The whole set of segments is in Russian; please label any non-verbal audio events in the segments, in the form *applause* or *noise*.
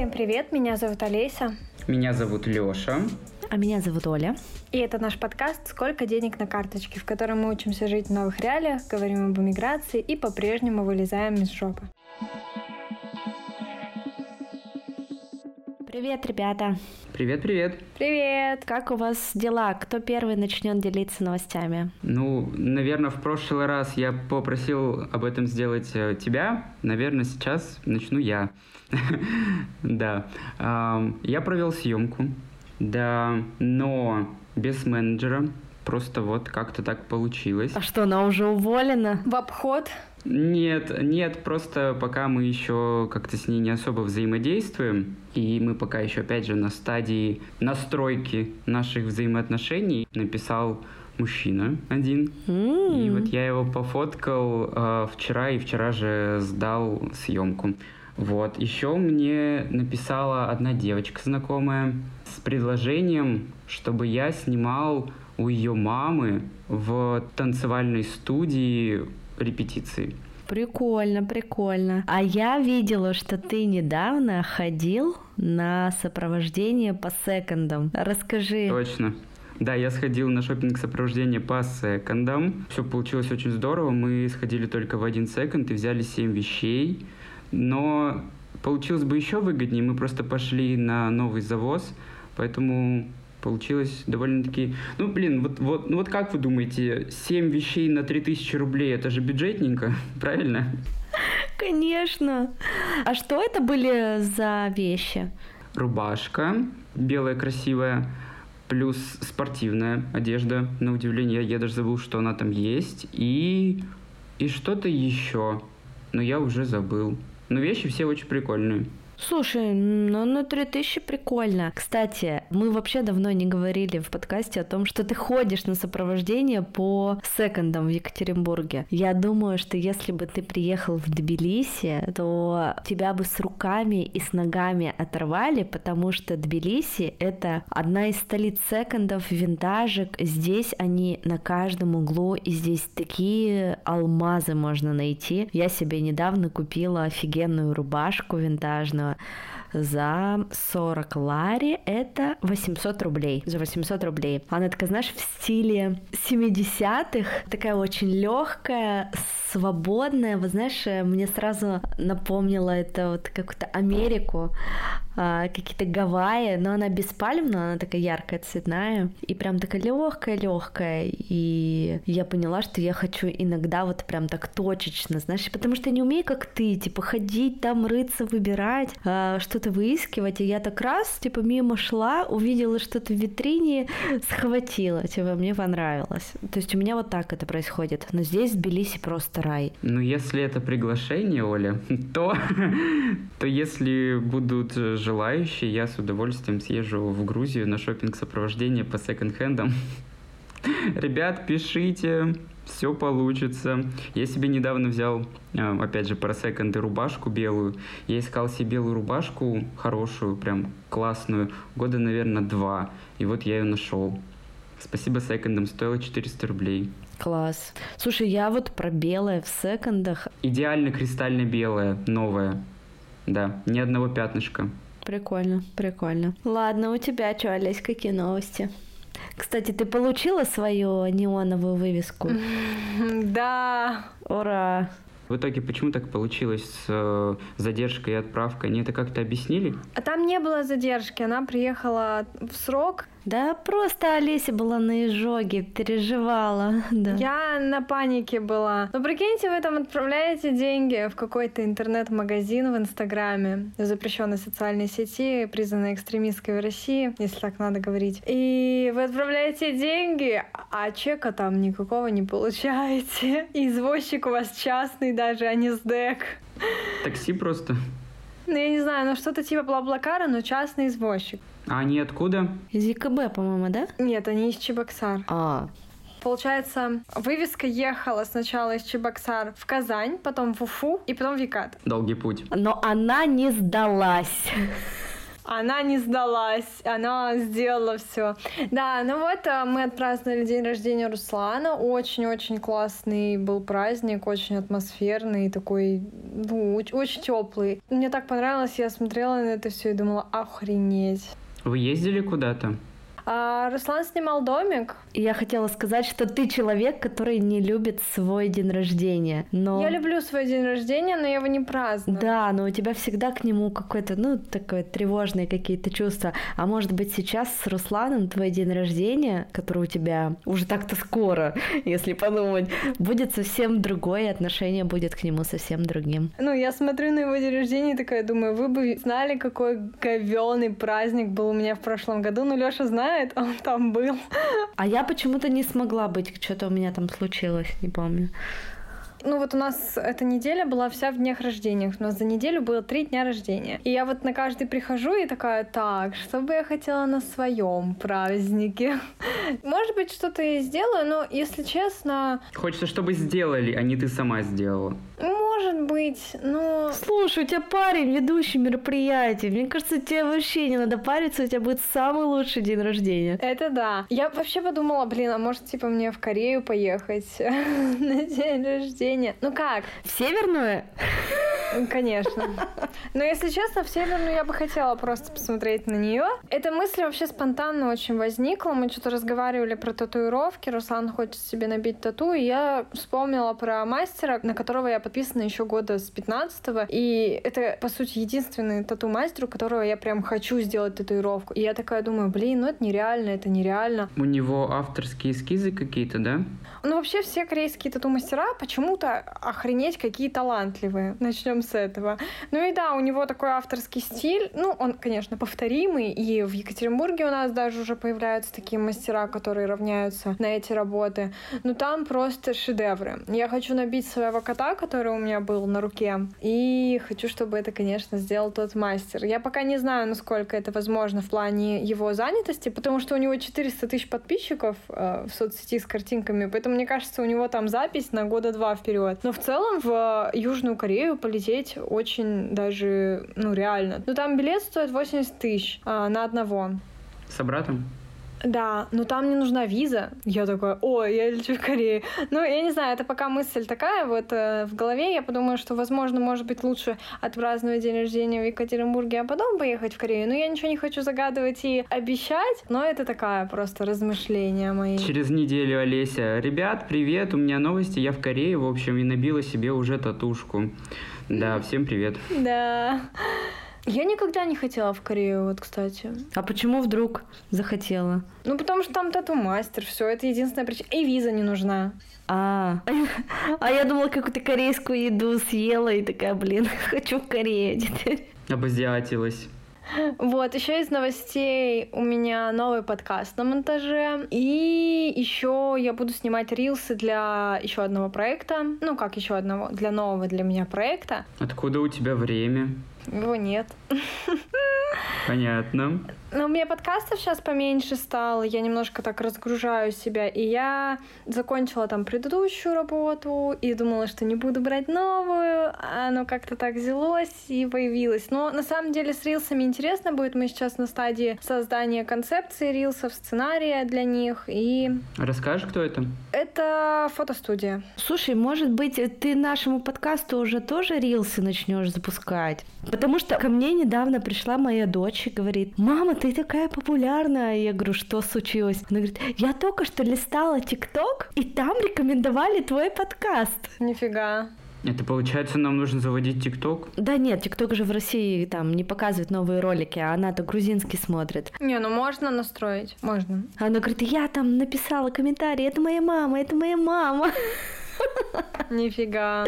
Всем привет, меня зовут Олеся. Меня зовут Лёша. А меня зовут Оля. И это наш подкаст «Сколько денег на карточке», в котором мы учимся жить в новых реалиях, говорим об эмиграции и по-прежнему вылезаем из жопы. Привет, ребята. Привет, привет. Привет. Как у вас дела? Кто первый начнет делиться новостями? Ну, наверное, в прошлый раз я попросил об этом сделать э, тебя. Наверное, сейчас начну я. *laughs* Да. Я провел съемку. Да, но без менеджера. Просто вот как-то так получилось. А что, она уже уволена? В обход? Нет, нет, просто пока мы еще как-то с ней не особо взаимодействуем, и мы пока еще, опять же, на стадии настройки наших взаимоотношений, написал мужчина один. Mm. И вот я его пофоткал э, вчера, и вчера же сдал съемку. Вот. Еще мне написала одна девочка знакомая с предложением, чтобы я снимал у ее мамы в танцевальной студии репетиции. Прикольно, прикольно. А я видела, что ты недавно ходил на сопровождение по секондам. Расскажи. Точно. Да, я сходил на шопинг сопровождение по секондам. Все получилось очень здорово. Мы сходили только в один секонд и взяли 7 вещей. Но получилось бы еще выгоднее. Мы просто пошли на новый завоз. Поэтому получилось довольно-таки... Ну, блин, вот, вот, ну вот как вы думаете, 7 вещей на 3000 рублей, это же бюджетненько, *laughs* правильно? Конечно. А что это были за вещи? Рубашка белая, красивая, плюс спортивная одежда. На удивление, я даже забыл, что она там есть. И, и что-то еще. Но я уже забыл. Но вещи все очень прикольные. Слушай, ну на 3000 прикольно. Кстати, мы вообще давно не говорили в подкасте о том, что ты ходишь на сопровождение по секондам в Екатеринбурге. Я думаю, что если бы ты приехал в Тбилиси, то тебя бы с руками и с ногами оторвали, потому что Тбилиси — это одна из столиц секондов, винтажек. Здесь они на каждом углу, и здесь такие алмазы можно найти. Я себе недавно купила офигенную рубашку винтажную, за 40 лари это 800 рублей. За 800 рублей. Она такая, знаешь, в стиле 70-х, такая очень легкая, свободная. Вот знаешь, мне сразу напомнила это вот какую-то Америку, а, какие-то Гавайи, но она беспальмная, она такая яркая, цветная, и прям такая легкая, легкая. И я поняла, что я хочу иногда вот прям так точечно, знаешь, потому что я не умею, как ты, типа, ходить там, рыться, выбирать, а, что-то выискивать. И я так раз, типа, мимо шла, увидела что-то в витрине, схватила, типа, мне понравилось. То есть у меня вот так это происходит. Но здесь в Тбилиси просто рай. Ну, если это приглашение, Оля, *laughs* то, то если будут желающие, я с удовольствием съезжу в Грузию на шопинг сопровождение по секонд-хендам. *laughs* Ребят, пишите, все получится. Я себе недавно взял, а, опять же, про секонды рубашку белую. Я искал себе белую рубашку хорошую, прям классную, года, наверное, два. И вот я ее нашел. Спасибо секондам, стоило 400 рублей. Класс. Слушай, я вот про белое в секондах. Идеально кристально белое, новое. Да, ни одного пятнышка. Прикольно, прикольно. Ладно, у тебя что, Олесь, какие новости? Кстати, ты получила свою неоновую вывеску? *laughs* Да. Ура. В итоге, почему так получилось с э, задержкой и отправкой? Они это как-то объяснили? А там не было задержки, она приехала в срок, да просто Олеся была на изжоге, переживала. *laughs* Да. Я на панике была. Но прикиньте, вы там отправляете деньги в какой-то интернет-магазин в Инстаграме, в запрещенной социальной сети, признанной экстремистской в России, если так надо говорить. И вы отправляете деньги, а чека там никакого не получаете. И *laughs* извозчик у вас частный даже, а не СДЭК. Такси просто. Ну, я не знаю, ну что-то типа Блаблакара, но частный извозчик. А они откуда? Из ЕКБ, по-моему, да? Нет, они из Чебоксар. А, Получается, вывеска ехала сначала из Чебоксар в Казань, потом в Уфу и потом в Екат. Долгий путь. Но она не сдалась. она не сдалась, она сделала все. Да, ну вот э, мы отпраздновали день рождения Руслана. Очень-очень классный был праздник, очень атмосферный, такой, ну, очень теплый. Мне так понравилось, я смотрела на это все и думала, охренеть. Вы ездили куда-то? А, Руслан снимал домик. И я хотела сказать, что ты человек, который не любит свой день рождения. Но... Я люблю свой день рождения, но я его не праздную. Да, но у тебя всегда к нему какое-то, ну, такое тревожные какие-то чувства. А может быть сейчас с Русланом твой день рождения, который у тебя уже так-то скоро, *laughs* если подумать, будет совсем другое, отношение будет к нему совсем другим. Ну, я смотрю на его день рождения и такая думаю, вы бы знали, какой говёный праздник был у меня в прошлом году. Ну, Лёша знает, знает, он там был. А я почему-то не смогла быть, что-то у меня там случилось, не помню. Ну вот у нас эта неделя была вся в днях рождения. У нас за неделю было три дня рождения. И я вот на каждый прихожу и такая, так, что бы я хотела на своем празднике? *laughs* Может быть, что-то и сделаю, но если честно... Хочется, чтобы сделали, а не ты сама сделала. Может быть, но... Слушай, у тебя парень, ведущий мероприятий. Мне кажется, тебе вообще не надо париться, у тебя будет самый лучший день рождения. Это да. Я вообще подумала, блин, а может, типа, мне в Корею поехать *laughs* на день рождения? Ну как? В Северную? Конечно. Но если честно, в Северную я бы хотела просто посмотреть на нее. Эта мысль вообще спонтанно очень возникла. Мы что-то разговаривали про татуировки. Руслан хочет себе набить тату, и я вспомнила про мастера, на которого я подписана еще года с 15 И это, по сути, единственный тату-мастер, у которого я прям хочу сделать татуировку. И я такая думаю, блин, ну это нереально, это нереально. У него авторские эскизы какие-то, да? Ну, вообще все корейские тату-мастера почему-то охренеть какие талантливые. Начнем с этого. Ну и да, у него такой авторский стиль. Ну, он, конечно, повторимый. И в Екатеринбурге у нас даже уже появляются такие мастера, которые равняются на эти работы. Но там просто шедевры. Я хочу набить своего кота, который у меня был на руке. И хочу, чтобы это, конечно, сделал тот мастер. Я пока не знаю, насколько это возможно в плане его занятости, потому что у него 400 тысяч подписчиков э, в соцсети с картинками, поэтому мне кажется, у него там запись на года два вперед. Но в целом в Южную Корею полететь очень даже, ну, реально. Ну, там билет стоит 80 тысяч а, на одного. С братом? Да, но там не нужна виза. Я такая, ой, я лечу в Корею. Ну, я не знаю, это пока мысль такая вот э, в голове. Я подумаю, что, возможно, может быть лучше отпраздновать день рождения в Екатеринбурге, а потом поехать в Корею. Но я ничего не хочу загадывать и обещать, но это такая просто размышления мои. Через неделю, Олеся. Ребят, привет, у меня новости, я в Корее, в общем, и набила себе уже татушку. Да, всем привет. Да. Я никогда не хотела в Корею, вот, кстати. А почему вдруг захотела? Ну, потому что там тату-мастер, все, это единственная причина. И виза не нужна. А, а я думала, какую-то корейскую еду съела и такая, блин, *laughs* хочу в Корею теперь. Вот, еще из новостей у меня новый подкаст на монтаже. И еще я буду снимать рилсы для еще одного проекта. Ну, как еще одного, для нового для меня проекта. Откуда у тебя время? Его нет. *laughs* Понятно. Но у меня подкастов сейчас поменьше стало, я немножко так разгружаю себя, и я закончила там предыдущую работу и думала, что не буду брать новую, а оно как-то так взялось и появилось. Но на самом деле с рилсами интересно будет, мы сейчас на стадии создания концепции рилсов, сценария для них и... Расскажешь, кто это? Это фотостудия. Слушай, может быть, ты нашему подкасту уже тоже рилсы начнешь запускать? Потому что ко мне недавно пришла моя дочь и говорит, мама, ты такая популярная. Я говорю, что случилось? Она говорит, я только что листала ТикТок, и там рекомендовали твой подкаст. Нифига. Это получается, нам нужно заводить ТикТок? Да нет, ТикТок же в России там не показывает новые ролики, а она-то грузинский смотрит. Не, ну можно настроить, можно. Она говорит, я там написала комментарий, это моя мама, это моя мама. Нифига.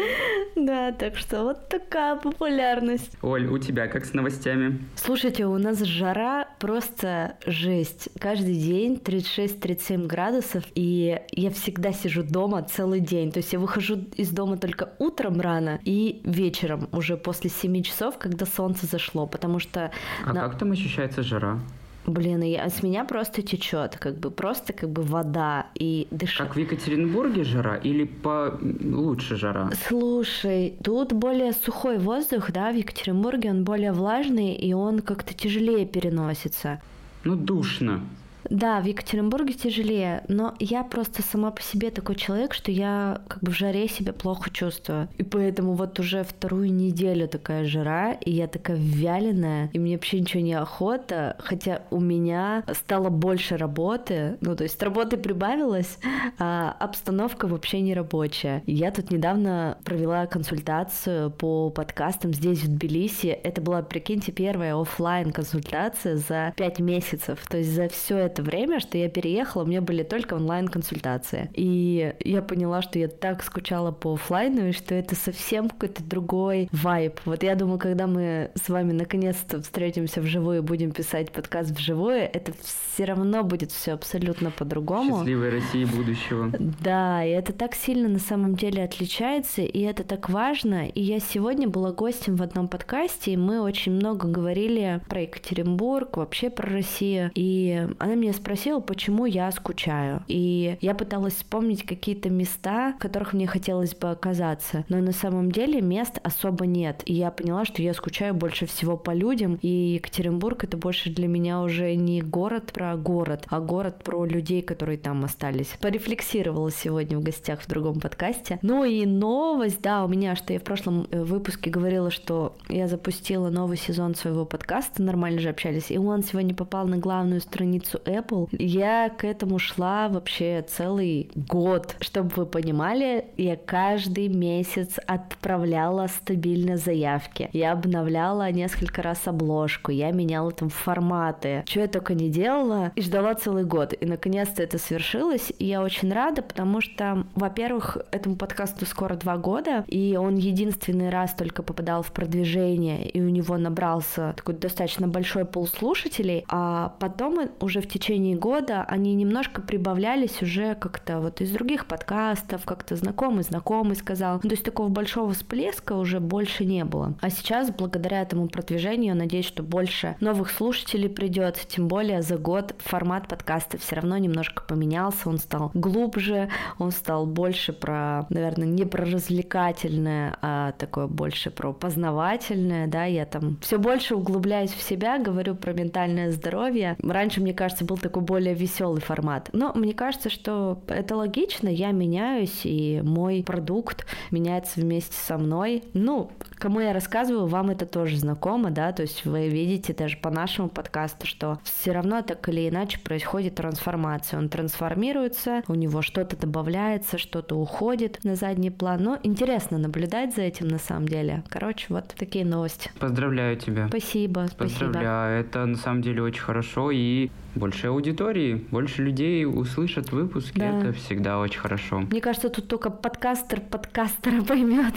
Да, так что вот такая популярность. Оль, у тебя как с новостями? Слушайте, у нас жара просто жесть. Каждый день 36-37 градусов, и я всегда сижу дома целый день. То есть я выхожу из дома только утром рано и вечером, уже после 7 часов, когда солнце зашло, потому что... А на... как там ощущается жара? Блин, я, с меня просто течет, как бы просто как бы вода и дышит. Как в Екатеринбурге жара или по лучше жара? Слушай, тут более сухой воздух, да, в Екатеринбурге он более влажный, и он как-то тяжелее переносится. Ну, душно. Да, в Екатеринбурге тяжелее, но я просто сама по себе такой человек, что я как бы в жаре себя плохо чувствую. И поэтому вот уже вторую неделю такая жара, и я такая вяленая, и мне вообще ничего не охота, хотя у меня стало больше работы, ну то есть работы прибавилось, а обстановка вообще не рабочая. Я тут недавно провела консультацию по подкастам здесь, в Тбилиси. Это была, прикиньте, первая офлайн консультация за пять месяцев. То есть за все это это время, что я переехала, у меня были только онлайн-консультации. И я поняла, что я так скучала по офлайну, и что это совсем какой-то другой вайб. Вот я думаю, когда мы с вами наконец-то встретимся вживую и будем писать подкаст вживую, это все равно будет все абсолютно по-другому. Счастливой России будущего. Да, и это так сильно на самом деле отличается, и это так важно. И я сегодня была гостем в одном подкасте, и мы очень много говорили про Екатеринбург, вообще про Россию. И она меня спросила, почему я скучаю. И я пыталась вспомнить какие-то места, в которых мне хотелось бы оказаться. Но на самом деле мест особо нет. И я поняла, что я скучаю больше всего по людям. И Екатеринбург это больше для меня уже не город про город, а город про людей, которые там остались. Порефлексировала сегодня в гостях в другом подкасте. Ну и новость, да, у меня, что я в прошлом э, выпуске говорила, что я запустила новый сезон своего подкаста, нормально же общались, и он сегодня попал на главную страницу Apple, я к этому шла вообще целый год. Чтобы вы понимали, я каждый месяц отправляла стабильно заявки. Я обновляла несколько раз обложку, я меняла там форматы. Что я только не делала, и ждала целый год. И наконец-то это свершилось, и я очень рада, потому что, во-первых, этому подкасту скоро два года, и он единственный раз только попадал в продвижение, и у него набрался такой достаточно большой пол слушателей, а потом уже в течение года они немножко прибавлялись уже как-то вот из других подкастов, как-то знакомый, знакомый сказал. Ну, то есть такого большого всплеска уже больше не было. А сейчас, благодаря этому продвижению, я надеюсь, что больше новых слушателей придет, тем более за год формат подкаста все равно немножко поменялся, он стал глубже, он стал больше про, наверное, не про развлекательное, а такое больше про познавательное, да, я там все больше углубляюсь в себя, говорю про ментальное здоровье. Раньше, мне кажется, кажется, был такой более веселый формат. Но мне кажется, что это логично, я меняюсь, и мой продукт меняется вместе со мной. Ну, кому я рассказываю, вам это тоже знакомо, да, то есть вы видите даже по нашему подкасту, что все равно так или иначе происходит трансформация. Он трансформируется, у него что-то добавляется, что-то уходит на задний план. Но интересно наблюдать за этим на самом деле. Короче, вот такие новости. Поздравляю тебя. Спасибо, спасибо. Поздравляю, это на самом деле очень хорошо и больше аудитории, больше людей услышат выпуски, да. это всегда очень хорошо. Мне кажется, тут только подкастер подкастера *laughs* поймет,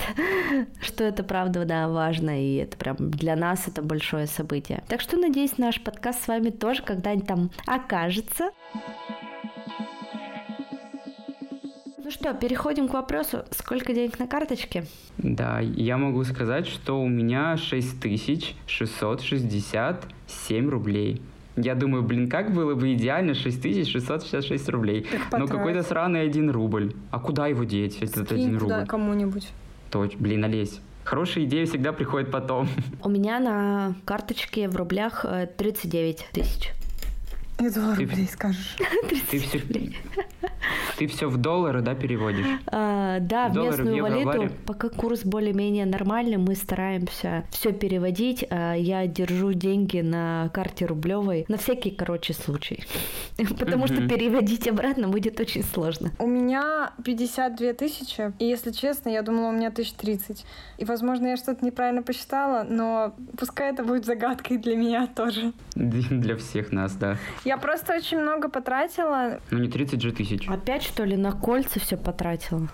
что это правда, да, важно, и это прям для нас это большое событие. Так что, надеюсь, наш подкаст с вами тоже когда-нибудь там окажется. Ну что, переходим к вопросу, сколько денег на карточке? Да, я могу сказать, что у меня 6667 рублей. Я думаю, блин, как было бы идеально 6666 рублей. Но какой-то сраный один рубль. А куда его деть, этот один рубль? кому-нибудь. Точно, блин, олесь. Хорошие идеи всегда приходят потом. У меня на карточке в рублях 39 э, тысяч. *laughs* И 2 рублей скажешь. Ты все, ты все в доллары, да, переводишь? А, да, в, в местную валюту. Пока курс более-менее нормальный, мы стараемся все переводить. А я держу деньги на карте рублевой на всякий, короче, случай. *laughs* Потому что переводить обратно будет очень сложно. У меня 52 тысячи, и если честно, я думала, у меня 1030. И, возможно, я что-то неправильно посчитала, но пускай это будет загадкой для меня тоже. *laughs* Для всех нас, да. Я просто очень много потратила. Ну не 30 же тысяч. Опять что ли на кольца все потратила?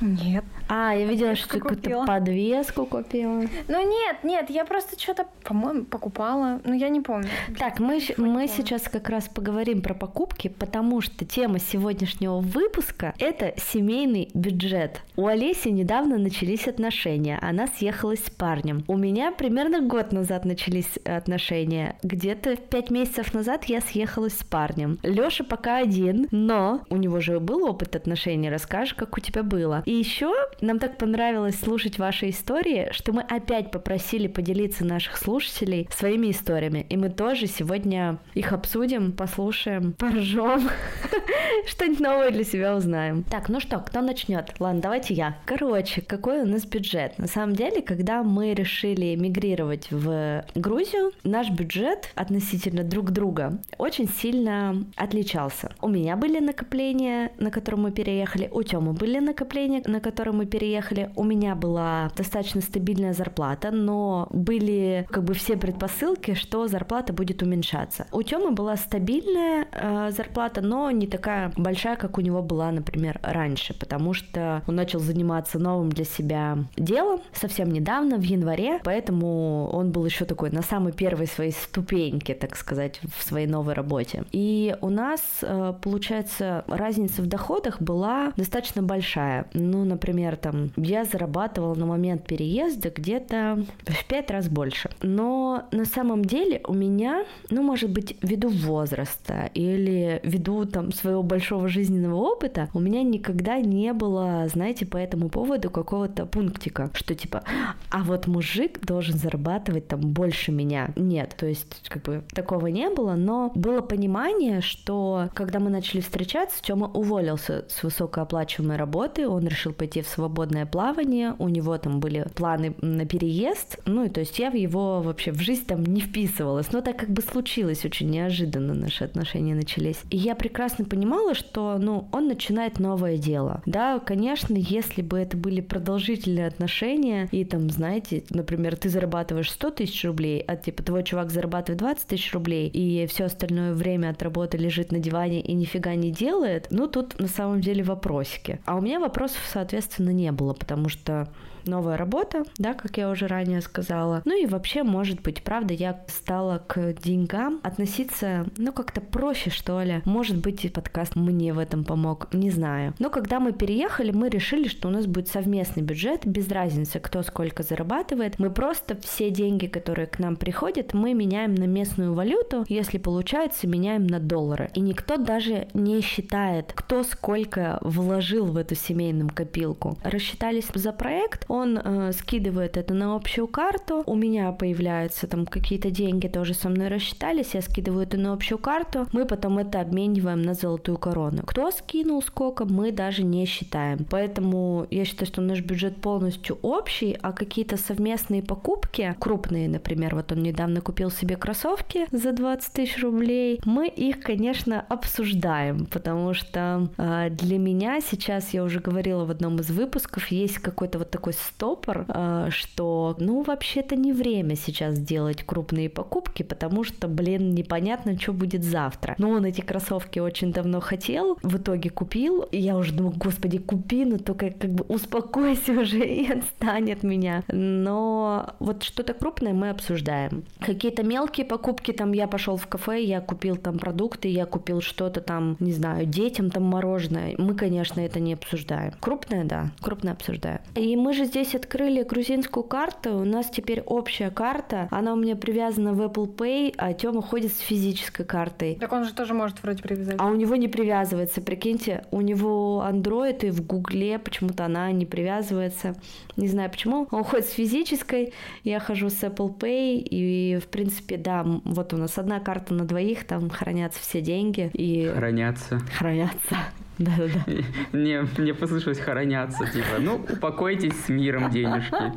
Нет. А, я видела, что ты какую-то подвеску купила. Ну нет, нет, я просто что-то, по-моему, покупала. Ну я не помню. Так, мы, мы сейчас как раз поговорим про покупки, потому что тема сегодняшнего выпуска – это семейный бюджет. У Олеси недавно начались отношения, она съехалась с парнем. У меня примерно год назад начались отношения. Где-то пять месяцев назад я съехалась с парнем. Лёша пока один, но у него же был опыт отношений. Расскажешь, как у тебя было. И еще нам так понравилось слушать ваши истории, что мы опять попросили поделиться наших слушателей своими историями. И мы тоже сегодня их обсудим, послушаем, поржем, *laughs* что-нибудь новое для себя узнаем. Так, ну что, кто начнет? Ладно, давайте я. Короче, какой у нас бюджет? На самом деле, когда мы решили мигрировать в Грузию, наш бюджет относительно друг друга очень сильно отличался. У меня были накопления, на которые мы переехали, у Тёмы были накопления, на которые мы переехали. У меня была достаточно стабильная зарплата, но были как бы все предпосылки, что зарплата будет уменьшаться. У Тёмы была стабильная э, зарплата, но не такая большая, как у него была, например, раньше, потому что он начал заниматься новым для себя делом совсем недавно, в январе, поэтому он был еще такой на самой первой своей ступеньке, так сказать, в своей новой работе. И у нас, э, получается, разница в доходах была достаточно большая. Ну, например, там, я зарабатывала на момент переезда где-то в пять раз больше. Но на самом деле у меня, ну, может быть, ввиду возраста или ввиду там своего большого жизненного опыта, у меня никогда не было, знаете, по этому поводу какого-то пунктика, что типа, а вот мужик должен зарабатывать там больше меня. Нет, то есть как бы такого не было, но было понимание, что когда мы начали встречаться, Тёма уволился с высокооплачиваемой работы, он решил пойти в свободное плавание, у него там были планы на переезд, ну и то есть я в его вообще в жизнь там не вписывалась, но так как бы случилось очень неожиданно наши отношения начались. И я прекрасно понимала, что, ну, он начинает новое дело. Да, конечно, если бы это были продолжительные отношения, и там, знаете, например, ты зарабатываешь 100 тысяч рублей, а типа твой чувак зарабатывает 20 тысяч рублей, и все остальное время от работы лежит на диване и нифига не делает, ну, тут на самом деле вопросики. А у меня вопросов, соответственно, не было, потому что новая работа, да, как я уже ранее сказала. Ну и вообще, может быть, правда, я стала к деньгам относиться, ну, как-то проще, что ли. Может быть, и подкаст мне в этом помог, не знаю. Но когда мы переехали, мы решили, что у нас будет совместный бюджет, без разницы, кто сколько зарабатывает. Мы просто все деньги, которые к нам приходят, мы меняем на местную валюту, если получается, меняем на доллары. И никто даже не считает, кто сколько вложил в эту семейную копилку. Рассчитались за проект, он э, скидывает это на общую карту, у меня появляются там какие-то деньги, тоже со мной рассчитались, я скидываю это на общую карту, мы потом это обмениваем на золотую корону. Кто скинул сколько, мы даже не считаем. Поэтому я считаю, что наш бюджет полностью общий, а какие-то совместные покупки, крупные, например, вот он недавно купил себе кроссовки за 20 тысяч рублей, мы их, конечно, обсуждаем, потому что э, для меня сейчас, я уже говорила в одном из выпусков, есть какой-то вот такой стопор, э, что, ну, вообще-то не время сейчас делать крупные покупки, потому что, блин, непонятно, что будет завтра. Но он эти кроссовки очень давно хотел, в итоге купил, и я уже думаю, господи, купи, но только как бы успокойся уже и отстань от меня. Но вот что-то крупное мы обсуждаем. Какие-то мелкие покупки, там я пошел в кафе, я купил там продукты, я купил что-то там, не знаю, детям там мороженое. Мы, конечно, это не обсуждаем. Крупное, да, крупное обсуждаем. И мы же здесь открыли грузинскую карту, у нас теперь общая карта, она у меня привязана в Apple Pay, а Тёма ходит с физической картой. Так он же тоже может вроде привязать. А у него не привязывается, прикиньте, у него Android и в Гугле почему-то она не привязывается. Не знаю почему. Он ходит с физической, я хожу с Apple Pay, и в принципе, да, вот у нас одна карта на двоих, там хранятся все деньги. И... Хранятся. Хранятся. Да-да-да. Мне, мне послышалось хоронятся, типа, ну, упокойтесь с миром, денежки.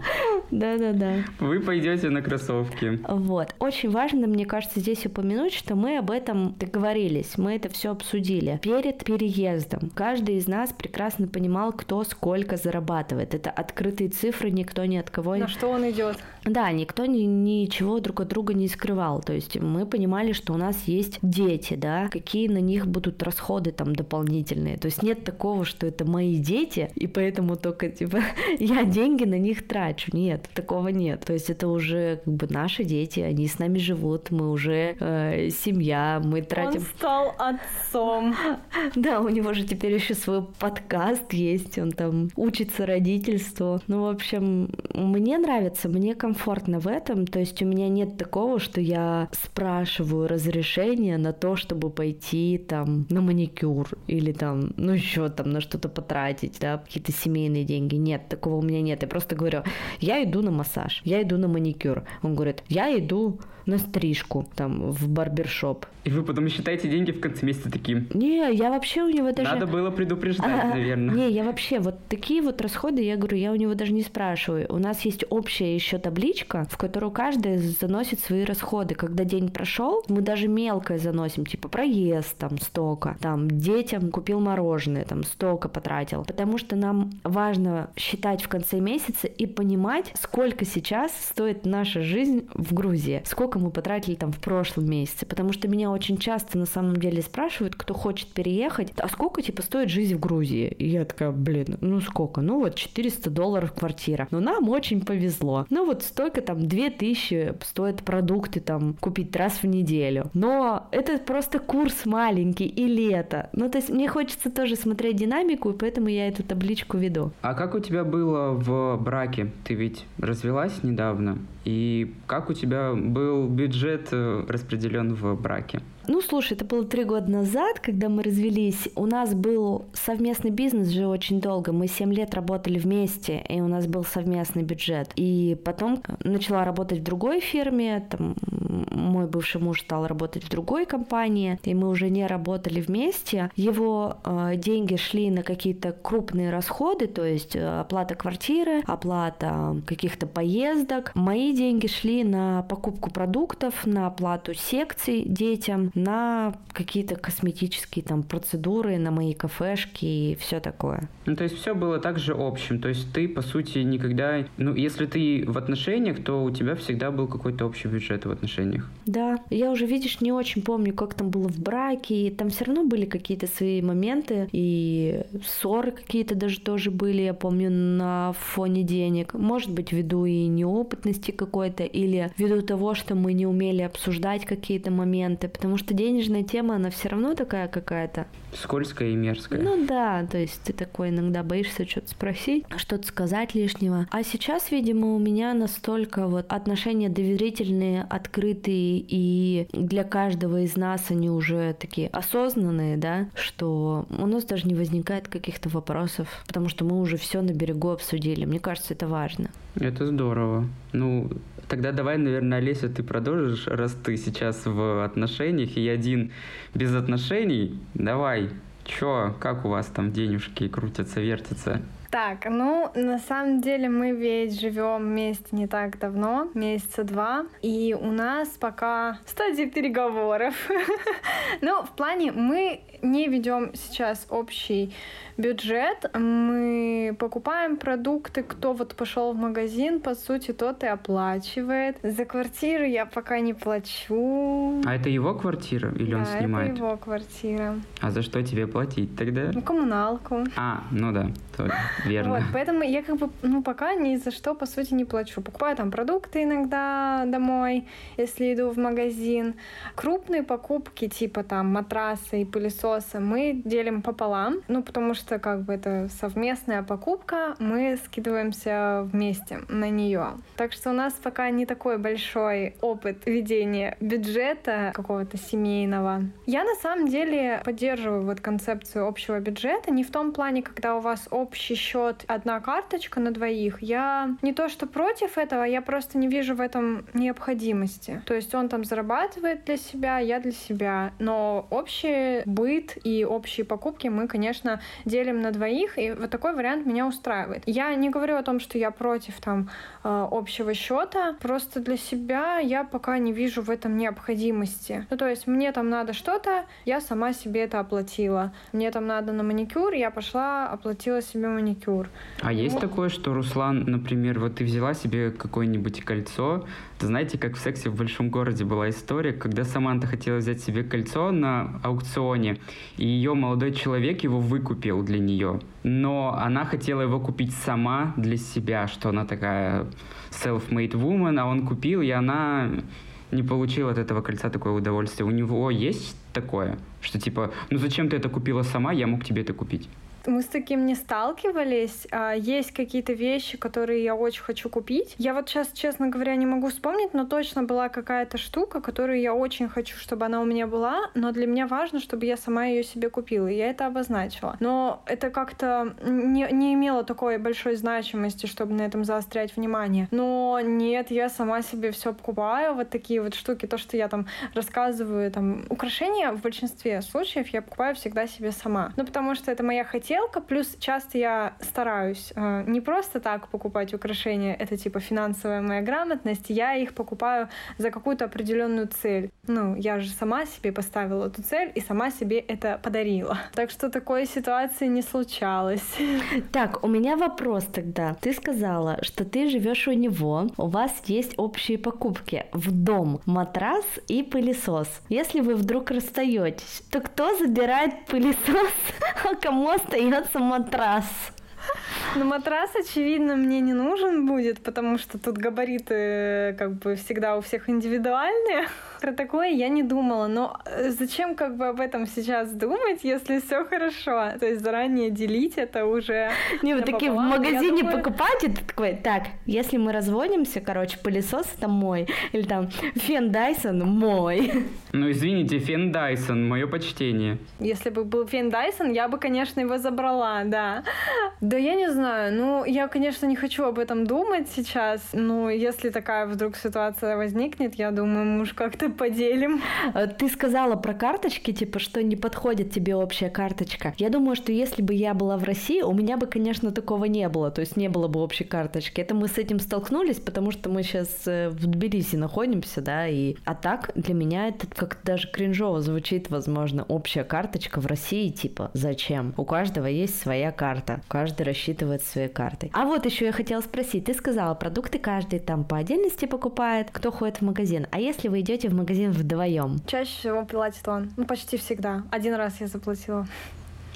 Да-да-да. Вы пойдете на кроссовки. Вот. Очень важно, мне кажется, здесь упомянуть, что мы об этом договорились, мы это все обсудили. Перед переездом каждый из нас прекрасно понимал, кто сколько зарабатывает. Это открытые цифры, никто ни от кого... На что он идет? Да, никто ни, ничего друг от друга не скрывал. То есть мы понимали, что у нас есть дети, да, какие на них будут расходы там дополнительные. То есть нет такого, что это мои дети, и поэтому только типа *laughs* я деньги на них трачу. Нет, такого нет. То есть это уже как бы наши дети, они с нами живут, мы уже э, семья, мы тратим. Он стал отцом. *laughs* Да, у него же теперь еще свой подкаст есть, он там учится родительству. Ну, в общем, мне нравится, мне комфортно в этом. То есть у меня нет такого, что я спрашиваю разрешение на то, чтобы пойти там на маникюр или там, ну еще там на что-то потратить, да, какие-то семейные деньги. Нет, такого у меня нет. Я просто говорю, я иду на массаж, я иду на маникюр. Он говорит, я иду на стрижку, там, в барбершоп. И вы потом считаете деньги в конце месяца таким? Не, я вообще у него даже... Надо было предупреждать, а, наверное. Не, я вообще, вот такие вот расходы, я говорю, я у него даже не спрашиваю. У нас есть общая еще табличка, в которую каждый заносит свои расходы. Когда день прошел, мы даже мелкое заносим, типа проезд там столько, там детям купил мороженое, там столько потратил. Потому что нам важно считать в конце месяца и понимать, сколько сейчас стоит наша жизнь в Грузии, сколько мы потратили там в прошлом месяце. Потому что меня очень часто на самом деле спрашивают, кто хочет переехать, а сколько типа стоит жизнь в Грузии? И я такая, блин, ну сколько? Ну вот 400 долларов квартира. Но нам очень повезло. Ну вот столько там 2000 стоят продукты там купить раз в неделю. Но это просто курс маленький и лето. Ну то есть мне хочется тоже смотреть динамику, и поэтому я эту табличку веду. А как у тебя было в браке? Ты ведь развелась недавно. И как у тебя был бюджет э, распределен в браке? Ну, слушай, это было три года назад, когда мы развелись. У нас был совместный бизнес же очень долго. Мы семь лет работали вместе, и у нас был совместный бюджет. И потом начала работать в другой фирме. Там мой бывший муж стал работать в другой компании, и мы уже не работали вместе. Его э, деньги шли на какие-то крупные расходы, то есть э, оплата квартиры, оплата каких-то поездок. Мои деньги шли на покупку продуктов, на оплату секций детям, на какие-то косметические там процедуры, на мои кафешки и все такое. Ну, то есть все было также общим. То есть ты, по сути, никогда... Ну, если ты в отношениях, то у тебя всегда был какой-то общий бюджет в отношениях. Да. Я уже, видишь, не очень помню, как там было в браке. И там все равно были какие-то свои моменты. И ссоры какие-то даже тоже были, я помню, на фоне денег. Может быть, ввиду и неопытности какой-то, или ввиду того, что мы не умели обсуждать какие-то моменты. Потому что денежная тема, она все равно такая какая-то. Скользкая и мерзкая. Ну да, то есть ты такой иногда боишься что-то спросить, что-то сказать лишнего. А сейчас, видимо, у меня настолько вот отношения доверительные, открытые, и для каждого из нас они уже такие осознанные, да, что у нас даже не возникает каких-то вопросов, потому что мы уже все на берегу обсудили. Мне кажется, это важно. Это здорово. Ну, Тогда давай, наверное, Олеся, ты продолжишь, раз ты сейчас в отношениях и один без отношений. Давай, чё, как у вас там денежки крутятся, вертятся? Так, ну, на самом деле мы ведь живем вместе не так давно, месяца два, и у нас пока стадия переговоров. *laughs* Ну, в плане мы не ведем сейчас общий бюджет, мы покупаем продукты, кто вот пошел в магазин, по сути, тот и оплачивает. За квартиру я пока не плачу. А это его квартира или да, он снимает? это его квартира. А за что тебе платить тогда? Ну, коммуналку. А, ну да, то, верно. Вот, поэтому я как бы, ну, пока ни за что, по сути, не плачу. Покупаю там продукты иногда домой, если иду в магазин. Крупные покупки, типа там матраса и пылесоса, мы делим пополам, ну, потому что как бы это совместная покупка, мы скидываемся вместе на нее. Так что у нас пока не такой большой опыт ведения бюджета какого-то семейного. Я на самом деле поддерживаю вот концепцию общего бюджета не в том плане, когда у вас общий счет, одна карточка на двоих, я не то что против этого, я просто не вижу в этом необходимости. То есть он там зарабатывает для себя, я для себя. Но общий быт и общие покупки мы, конечно, делим на двоих, и вот такой вариант меня устраивает. Я не говорю о том, что я против там э, общего счета, просто для себя я пока не вижу в этом необходимости. Ну, то есть мне там надо что-то, я сама себе это оплатила. Мне там надо на маникюр, я пошла, оплатила себе маникюр. А есть вот. такое, что, Руслан, например, вот ты взяла себе какое-нибудь кольцо, знаете, как в «Сексе в большом городе» была история, когда Саманта хотела взять себе кольцо на аукционе, и ее молодой человек его выкупил для нее. Но она хотела его купить сама для себя, что она такая self-made woman, а он купил, и она не получил от этого кольца такое удовольствие. У него есть такое, что типа, ну зачем ты это купила сама, я мог тебе это купить мы с таким не сталкивались. А, есть какие-то вещи, которые я очень хочу купить. Я вот сейчас, честно говоря, не могу вспомнить, но точно была какая-то штука, которую я очень хочу, чтобы она у меня была, но для меня важно, чтобы я сама ее себе купила, и я это обозначила. Но это как-то не, не имело такой большой значимости, чтобы на этом заострять внимание. Но нет, я сама себе все покупаю, вот такие вот штуки, то, что я там рассказываю, там, украшения в большинстве случаев я покупаю всегда себе сама. Ну, потому что это моя хотелка, хотелка, плюс часто я стараюсь э, не просто так покупать украшения, это типа финансовая моя грамотность, я их покупаю за какую-то определенную цель. Ну, я же сама себе поставила эту цель и сама себе это подарила. *laughs* Так что такой ситуации не случалось. *laughs* Так, у меня вопрос тогда. Ты сказала, что ты живешь у него, у вас есть общие покупки в дом, матрас и пылесос. Если вы вдруг расстаетесь, то кто забирает пылесос, *laughs* а кому остается матрас. Ну, матрас, очевидно, мне не нужен будет, потому что тут габариты как бы всегда у всех индивидуальные. Про такое я не думала, но э, зачем как бы об этом сейчас думать, если все хорошо? То есть заранее делить это уже *laughs* Не, вот такие в магазине думаю... покупать, ты такой, так, если мы разводимся, короче, пылесос это мой, или там фен Дайсон мой. *laughs* Ну, извините, фен Дайсон, мое почтение. Если бы был фен Дайсон, я бы, конечно, его забрала, да. Да я не знаю, ну, я, конечно, не хочу об этом думать сейчас, но если такая вдруг ситуация возникнет, я думаю, муж как-то поделим. Э, ты сказала про карточки, типа, что не подходит тебе общая карточка. Я думаю, что если бы я была в России, у меня бы, конечно, такого не было. То есть не было бы общей карточки. Это мы с этим столкнулись, потому что мы сейчас э, в Тбилиси находимся, да, и... А так для меня это как-то даже кринжово звучит, возможно, общая карточка в России, типа, зачем? У каждого есть своя карта, каждый рассчитывает своей картой. А вот еще я хотела спросить, ты сказала, продукты каждый там по отдельности покупает, кто ходит в магазин. А если вы идете в магазин вдвоем? Чаще всего платит он. Ну, почти всегда. Один раз я заплатила.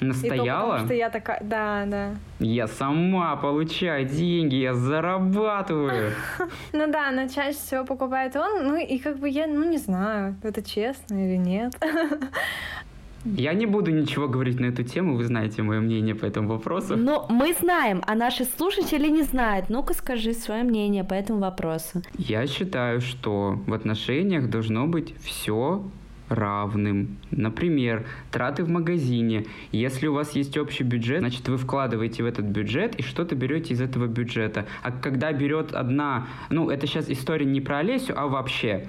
Настояла? И то, потому что я такая, да, да. Я сама получаю деньги, я зарабатываю. *laughs* Ну да, но чаще всего покупает он, ну и как бы я, ну не знаю, это честно или нет. *laughs* Я не буду ничего говорить на эту тему, вы знаете мое мнение по этому вопросу. Но мы знаем, а наши слушатели не знают. Ну-ка скажи свое мнение по этому вопросу. Я считаю, что в отношениях должно быть все равным. Например, траты в магазине. Если у вас есть общий бюджет, значит вы вкладываете в этот бюджет и что-то берете из этого бюджета. А когда берет одна, ну это сейчас история не про Олесю, а вообще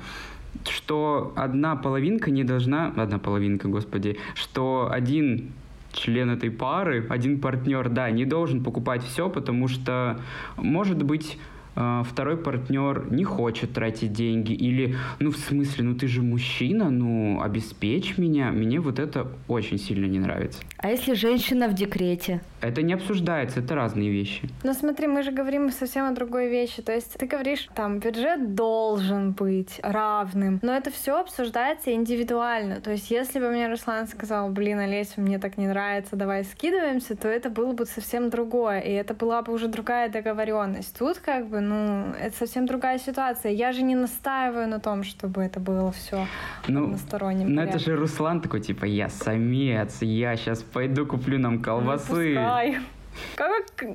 что одна половинка не должна... Одна половинка, господи. Что один член этой пары, один партнер, да, не должен покупать все, потому что, может быть, второй партнер не хочет тратить деньги или, ну, в смысле, ну ты же мужчина, ну, обеспечь меня. Мне вот это очень сильно не нравится. А если женщина в декрете? Это не обсуждается, это разные вещи. Но смотри, мы же говорим совсем о другой вещи. То есть ты говоришь, там, бюджет должен быть равным, но это все обсуждается индивидуально. То есть если бы мне Руслан сказал, блин, Олеся, мне так не нравится, давай скидываемся, то это было бы совсем другое, и это была бы уже другая договоренность. Тут как бы, ну, это совсем другая ситуация. Я же не настаиваю на том, чтобы это было все ну, односторонним. Ну, это же Руслан такой, типа, я самец, я сейчас пойду куплю нам колбасы. Ну, как,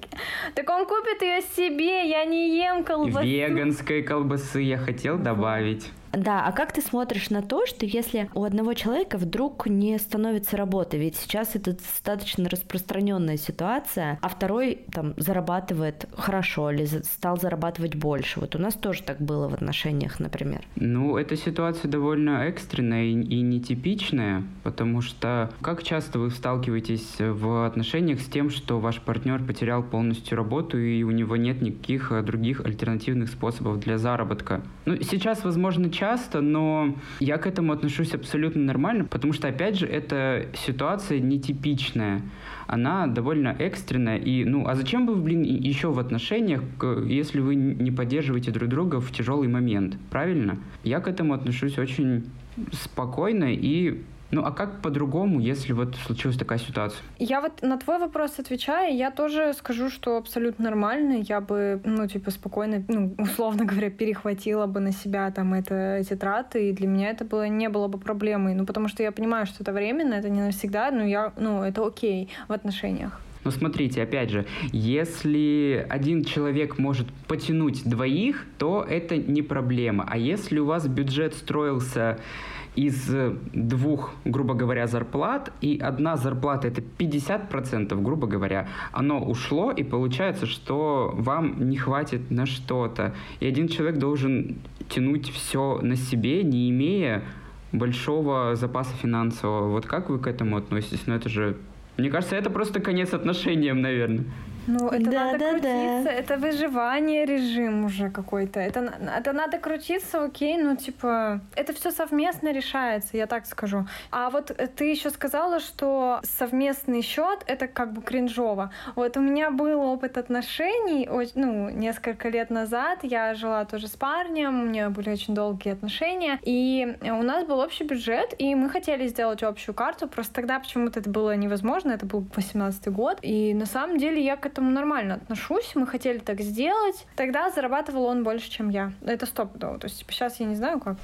Так он купит ее себе, я не ем колбасу. Веганской колбасы я хотел добавить. Да, а как ты смотришь на то, что если у одного человека вдруг не становится работы, ведь сейчас это достаточно распространенная ситуация, а второй там зарабатывает хорошо или стал зарабатывать больше. Вот у нас тоже так было в отношениях, например. Ну, эта ситуация довольно экстренная и, и нетипичная, потому что как часто вы сталкиваетесь в отношениях с тем, что ваш партнер потерял полностью работу и у него нет никаких других альтернативных способов для заработка? Ну, сейчас, возможно, часто, но я к этому отношусь абсолютно нормально, потому что, опять же, эта ситуация нетипичная. Она довольно экстренная. И, ну, а зачем бы, блин, еще в отношениях, если вы не поддерживаете друг друга в тяжелый момент? Правильно? Я к этому отношусь очень спокойно и ну а как по-другому, если вот случилась такая ситуация? Я вот на твой вопрос отвечаю, я тоже скажу, что абсолютно нормально. Я бы, ну, типа, спокойно, ну, *laughs* условно говоря, перехватила бы на себя там это, эти траты, и для меня это было, не было бы проблемой. Ну, потому что я понимаю, что это временно, это не навсегда, но я, ну, это окей в отношениях. Ну, смотрите, опять же, если один человек может потянуть двоих, то это не проблема. А если у вас бюджет строился из двух, грубо говоря, зарплат, и одна зарплата это 50%, грубо говоря, оно ушло, и получается, что вам не хватит на что-то. И один человек должен тянуть все на себе, не имея большого запаса финансового. Вот как вы к этому относитесь? Ну, это же... Мне кажется, это просто конец отношениям, наверное. Ну, это да, надо да, крутиться, да. это выживание режим уже какой-то. Это, это надо крутиться, окей, ну, типа, это все совместно решается, я так скажу. А вот ты еще сказала, что совместный счет это как бы кринжово. Вот у меня был опыт отношений, ну, несколько лет назад. Я жила тоже с парнем, у меня были очень долгие отношения, и у нас был общий бюджет, и мы хотели сделать общую карту, просто тогда почему-то это было невозможно, это был 18 год, и на самом деле я к этому этому нормально отношусь, мы хотели так сделать. Тогда зарабатывал он больше, чем я. Это стопудово. То есть типа, сейчас я не знаю как.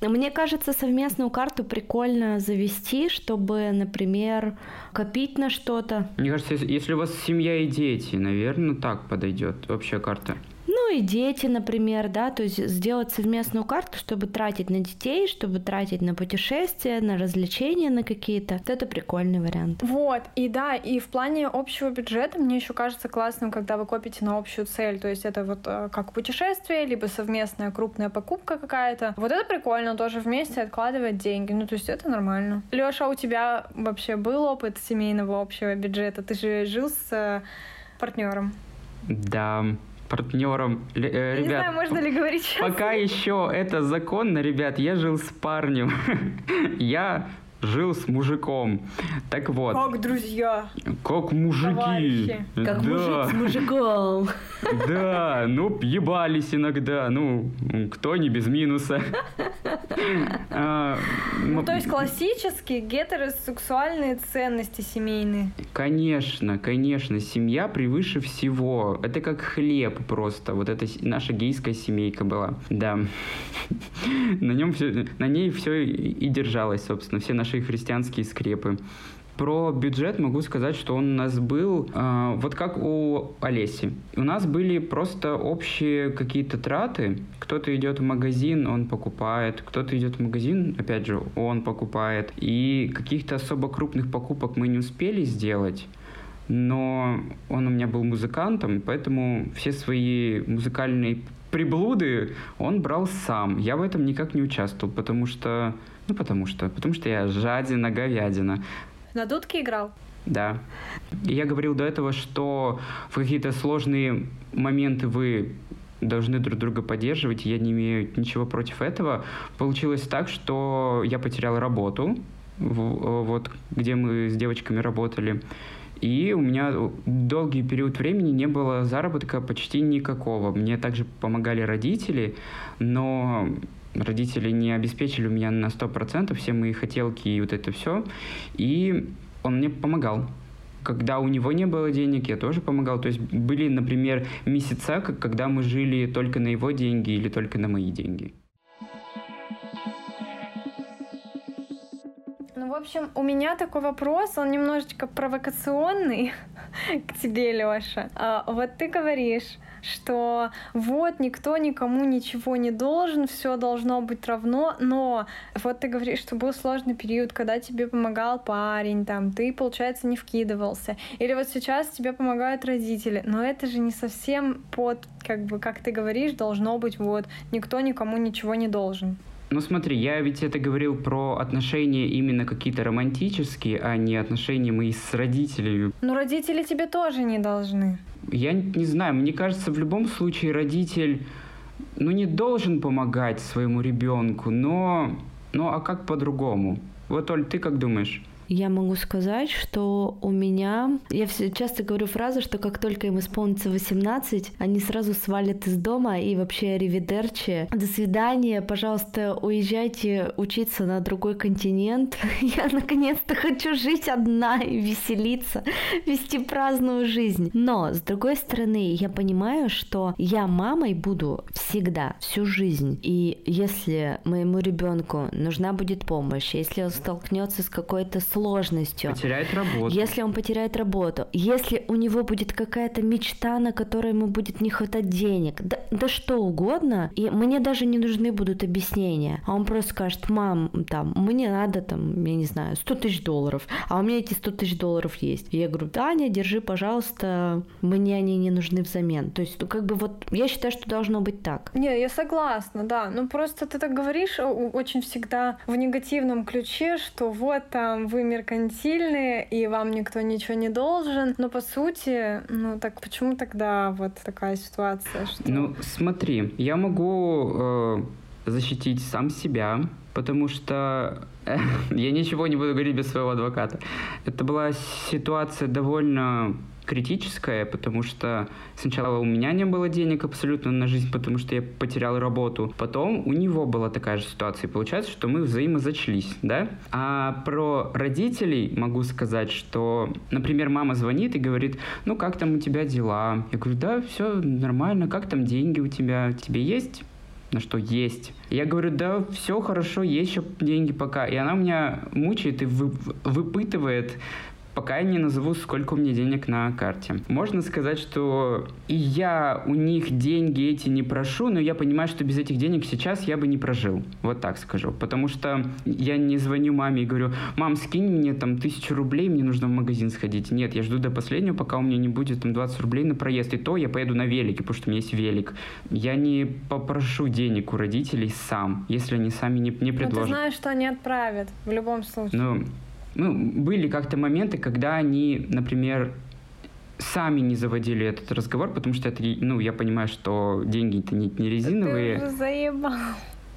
Мне кажется, совместную карту прикольно завести, чтобы, например, копить на что-то. Мне кажется, если у вас семья и дети, наверное, так подойдет вообще карта. Ну и дети, например, да, то есть сделать совместную карту, чтобы тратить на детей, чтобы тратить на путешествия, на развлечения на какие-то. Это прикольный вариант. Вот, и да, и в плане общего бюджета мне еще кажется классным, когда вы копите на общую цель, то есть это вот э, как путешествие, либо совместная крупная покупка какая-то. Вот это прикольно, тоже вместе откладывать деньги, ну то есть это нормально. Леша, у тебя вообще был опыт семейного общего бюджета? Ты же жил с э, партнером. Да, партнером. Э, ребят, не знаю, можно ли говорить сейчас. Пока еще это законно, ребят, я жил с парнем. *laughs* я жил с мужиком. Так вот. Как друзья. Как мужики. Товарищи. Как да. мужик с мужиком. *laughs* Да, ну, ебались иногда. Ну, кто не без минуса. *laughs* А, ну, то есть классические гетеросексуальные ценности семейные. Конечно, конечно. Семья превыше всего. Это как хлеб просто. Вот это наша гейская семейка была. Да. *laughs* На нем все, на ней все и держалось, собственно, все наши христианские скрепы. Про бюджет могу сказать, что он у нас был э, вот как у Олеси. У нас были просто общие какие-то траты. Кто-то идет в магазин, он покупает. Кто-то идет в магазин, опять же, он покупает. И каких-то особо крупных покупок мы не успели сделать но он у меня был музыкантом, поэтому все свои музыкальные приблуды он брал сам. Я в этом никак не участвовал, потому что... Ну, потому что... Потому что я жадина, говядина. На дудке играл? Да. И я говорил до этого, что в какие-то сложные моменты вы должны друг друга поддерживать, я не имею ничего против этого. Получилось так, что я потерял работу, вот где мы с девочками работали. И у меня долгий период времени не было заработка почти никакого. Мне также помогали родители, но родители не обеспечили меня на 100% все мои хотелки и вот это все. И он мне помогал. Когда у него не было денег, я тоже помогал. То есть были, например, месяца, когда мы жили только на его деньги или только на мои деньги. Ну, в общем, у меня такой вопрос, он немножечко провокационный. *laughs* к тебе, Лёша. А, вот ты говоришь, что вот никто никому ничего не должен, все должно быть равно, но вот ты говоришь, что был сложный период, когда тебе помогал парень, там, ты, получается, не вкидывался, или вот сейчас тебе помогают родители, но это же не совсем под, как бы, как ты говоришь, должно быть вот, никто никому ничего не должен. Ну смотри, я ведь это говорил про отношения именно какие-то романтические, а не отношения мои с родителями. Ну родители тебе тоже не должны. Я не знаю, мне кажется, в любом случае родитель, ну не должен помогать своему ребенку, но, ну а как по-другому? Вот, Оль, ты как думаешь? Я могу сказать, что у меня... Я часто говорю фразу, что как только им исполнится 18, они сразу свалят из дома и вообще ривидерчи. До свидания, пожалуйста, уезжайте учиться на другой континент. *laughs* Я наконец-то хочу жить одна и веселиться, вести праздную жизнь. Но, с другой стороны, я понимаю, что я мамой буду всегда, всю жизнь. И если моему ребенку нужна будет помощь, если он столкнется с какой-то сложностью, сложностью. Потеряет работу. Если он потеряет работу, если у него будет какая-то мечта, на которой ему будет не хватать денег, да, да что угодно, и мне даже не нужны будут объяснения. А он просто скажет, мам, там, мне надо, там, я не знаю, 100 тысяч долларов, а у меня эти 100 тысяч долларов есть. И я говорю, Таня, держи, пожалуйста, мне они не нужны взамен. То есть, ну, как бы вот, я считаю, что должно быть так. Не, я согласна, да. Ну, просто ты так говоришь очень всегда в негативном ключе, что вот там вы меркантильные, и вам никто ничего не должен. Но по сути, ну так почему тогда вот такая ситуация? Что... Ну, смотри, я могу э, защитить сам себя, потому что э, *laughs* я ничего не буду говорить без своего адвоката. Это была ситуация довольно критическое, потому что сначала у меня не было денег абсолютно на жизнь, потому что я потерял работу. Потом у него была такая же ситуация. И получается, что мы взаимозачлись, да? А про родителей могу сказать, что, например, мама звонит и говорит, ну как там у тебя дела? Я говорю, да, все нормально, как там деньги у тебя? Тебе есть? на что есть. Я говорю, да, все хорошо, есть еще деньги пока. И она меня мучает и вы, выпытывает, пока я не назову, сколько у меня денег на карте. Можно сказать, что и я у них деньги эти не прошу, но я понимаю, что без этих денег сейчас я бы не прожил. Вот так скажу. Потому что я не звоню маме и говорю, мам, скинь мне там тысячу рублей, мне нужно в магазин сходить. Нет, я жду до последнего, пока у меня не будет там 20 рублей на проезд. И то я поеду на велике, потому что у меня есть велик. Я не попрошу денег у родителей сам, если они сами не, не предложат. Но ты знаешь, что они отправят в любом случае. Ну, ну, были как-то моменты, когда они, например, сами не заводили этот разговор, потому что это, ну, я понимаю, что деньги-то не, не резиновые. Ты уже заебал.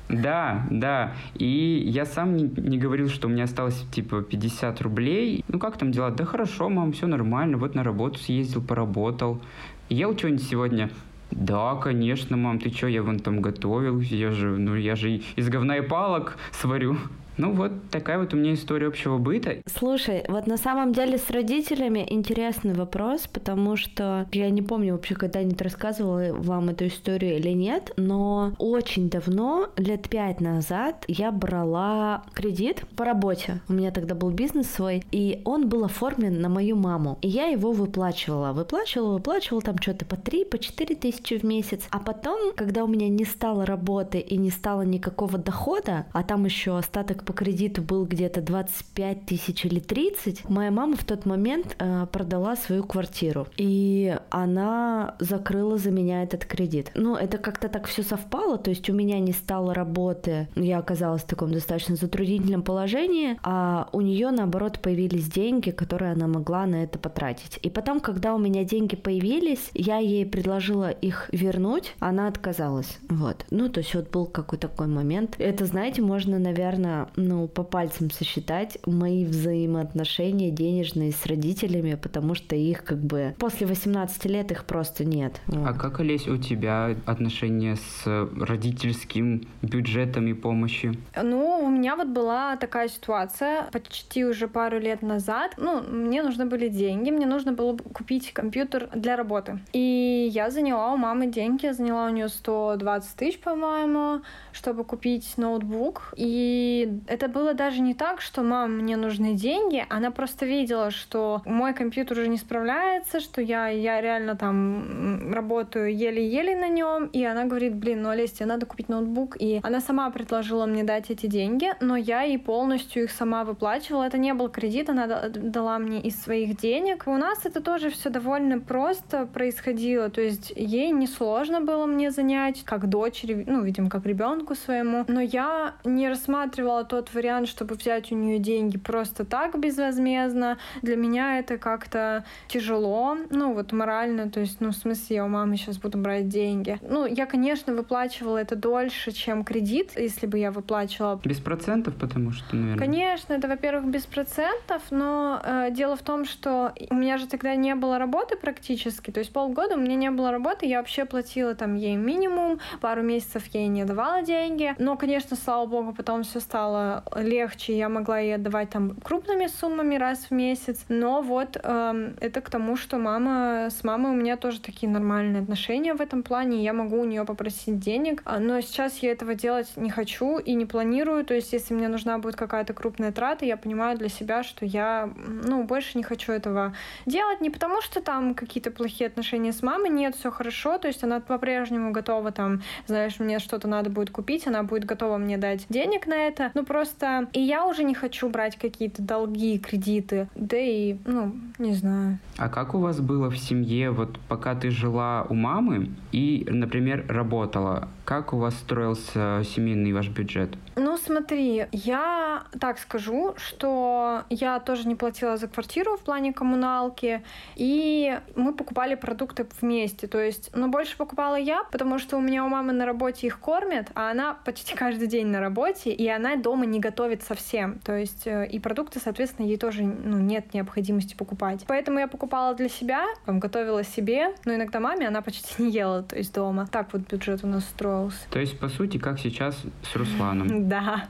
Да, да. И я сам не, не говорил, что у меня осталось типа 50 рублей. Ну как там дела? Да хорошо, мам, все нормально. Вот на работу съездил, поработал. Ел что-нибудь сегодня? Да, конечно, мам, ты что, я вон там готовил, я же, ну я же из говна и палок сварю. Ну вот такая вот у меня история общего быта. Слушай, вот на самом деле с родителями интересный вопрос, потому что я не помню вообще, когда-нибудь рассказывала вам эту историю или нет, но очень давно, лет пять назад, я брала кредит по работе. У меня тогда был бизнес свой, и он был оформлен на мою маму. И я его выплачивала. Выплачивала, выплачивала там что-то по 3, по 4 тысячи в месяц. А потом, когда у меня не стало работы и не стало никакого дохода, а там еще остаток по кредиту был где-то 25 тысяч или 30, моя мама в тот момент э, продала свою квартиру. И она закрыла за меня этот кредит. Ну, это как-то так все совпало, то есть у меня не стало работы, я оказалась в таком достаточно затруднительном положении, а у нее, наоборот, появились деньги, которые она могла на это потратить. И потом, когда у меня деньги появились, я ей предложила их вернуть, она отказалась. Вот. Ну, то есть вот был какой-то такой момент. Это, знаете, можно, наверное, ну, по пальцам сосчитать мои взаимоотношения денежные с родителями, потому что их как бы после 18 лет их просто нет. Вот. А как, Олесь, у тебя отношения с родительским бюджетом и помощью? Ну, у меня вот была такая ситуация почти уже пару лет назад. Ну, мне нужны были деньги, мне нужно было купить компьютер для работы. И я заняла у мамы деньги, я заняла у нее 120 тысяч, по-моему, чтобы купить ноутбук. И Это было даже не так, что мам, мне нужны деньги. Она просто видела, что мой компьютер уже не справляется, что я, я реально там работаю еле-еле на нем. И она говорит, блин, ну, Олеся, тебе надо купить ноутбук. И она сама предложила мне дать эти деньги, но я ей полностью их сама выплачивала. Это не был кредит, она дала мне из своих денег. У нас это тоже все довольно просто происходило. То есть ей не сложно было мне занять, как дочери, ну, видимо, как ребенку своему. Но я не рассматривала тот вариант, чтобы взять у нее деньги просто так безвозмездно. Для меня это как-то тяжело, ну, вот морально, то есть, ну, в смысле, я у мамы сейчас буду брать деньги. Ну, я, конечно, выплачивала это дольше, чем кредит, если бы я выплачивала. Без процентов, потому что, наверное. Конечно, это, во-первых, без процентов, но э, дело в том, что у меня же тогда не было работы практически, то есть полгода у меня не было работы, я вообще платила там ей минимум, пару месяцев ей не давала деньги, но, конечно, слава богу, потом все стало легче, я могла ей отдавать там крупными суммами раз в месяц, но вот э, это к тому, что мама, с мамой у меня тоже такие нормальные отношения в этом плане, я могу у нее попросить денег, а, но сейчас я этого делать не хочу и не планирую, то есть если мне нужна будет какая-то крупная трата, я понимаю для себя, что я, ну, больше не хочу этого делать, не потому что там какие-то плохие отношения с мамой, нет, все хорошо, то есть она по-прежнему готова там, знаешь, мне что-то надо будет купить, она будет готова мне дать денег на это, ну просто и я уже не хочу брать какие-то долги, кредиты, да и, ну, не знаю. А как у вас было в семье, вот пока ты жила у мамы и, например, работала, как у вас строился семейный ваш бюджет? Ну, смотри, я так скажу, что я тоже не платила за квартиру в плане коммуналки, и мы покупали продукты вместе. То есть, но ну, больше покупала я, потому что у меня у мамы на работе их кормят, а она почти *laughs* каждый день на работе, и она дома не готовит совсем. То есть, э, и продукты, соответственно, ей тоже ну, нет необходимости покупать. Поэтому я покупала для себя, там, готовила себе, но иногда маме она почти не ела, то есть дома. Так вот бюджет у нас строился. То есть, по сути, как сейчас с Русланом. *laughs* Да,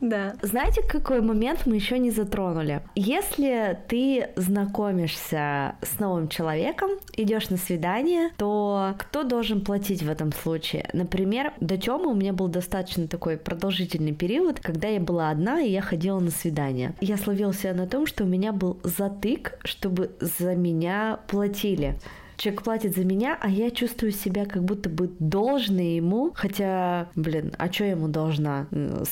да. Знаете, какой момент мы еще не затронули? Если ты знакомишься с новым человеком, идешь на свидание, то кто должен платить в этом случае? Например, до Тёмы у меня был достаточно такой продолжительный период, когда я была одна, и я ходила на свидание. Я словила себя на том, что у меня был затык, чтобы за меня платили человек платит за меня, а я чувствую себя как будто бы должной ему, хотя, блин, а что ему должна?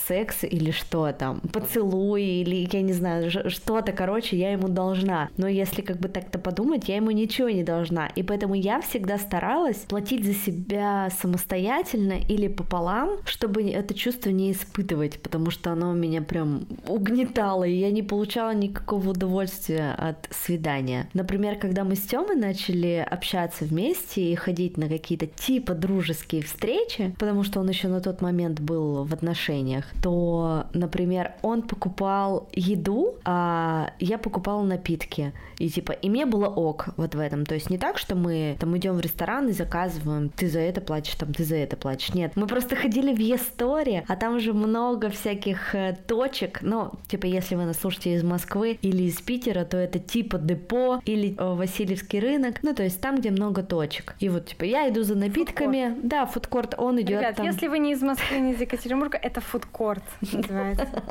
Секс или что там? Поцелуй или, я не знаю, что-то, короче, я ему должна. Но если как бы так-то подумать, я ему ничего не должна. И поэтому я всегда старалась платить за себя самостоятельно или пополам, чтобы это чувство не испытывать, потому что оно меня прям угнетало, и я не получала никакого удовольствия от свидания. Например, когда мы с Тёмой начали общаться вместе и ходить на какие-то типа дружеские встречи, потому что он еще на тот момент был в отношениях, то, например, он покупал еду, а я покупала напитки. И типа, и мне было ок вот в этом. То есть не так, что мы там идем в ресторан и заказываем, ты за это платишь, там ты за это платишь. Нет, мы просто ходили в Есторе, а там же много всяких э, точек. Ну, типа, если вы нас слушаете из Москвы или из Питера, то это типа депо или э, Васильевский рынок. Ну, то есть там, где много точек. И вот, типа, я иду за напитками. Фудкорт. Да, фудкорт, он идет Ребят, там. если вы не из Москвы, не из Екатеринбурга, это фудкорт называется. *laughs*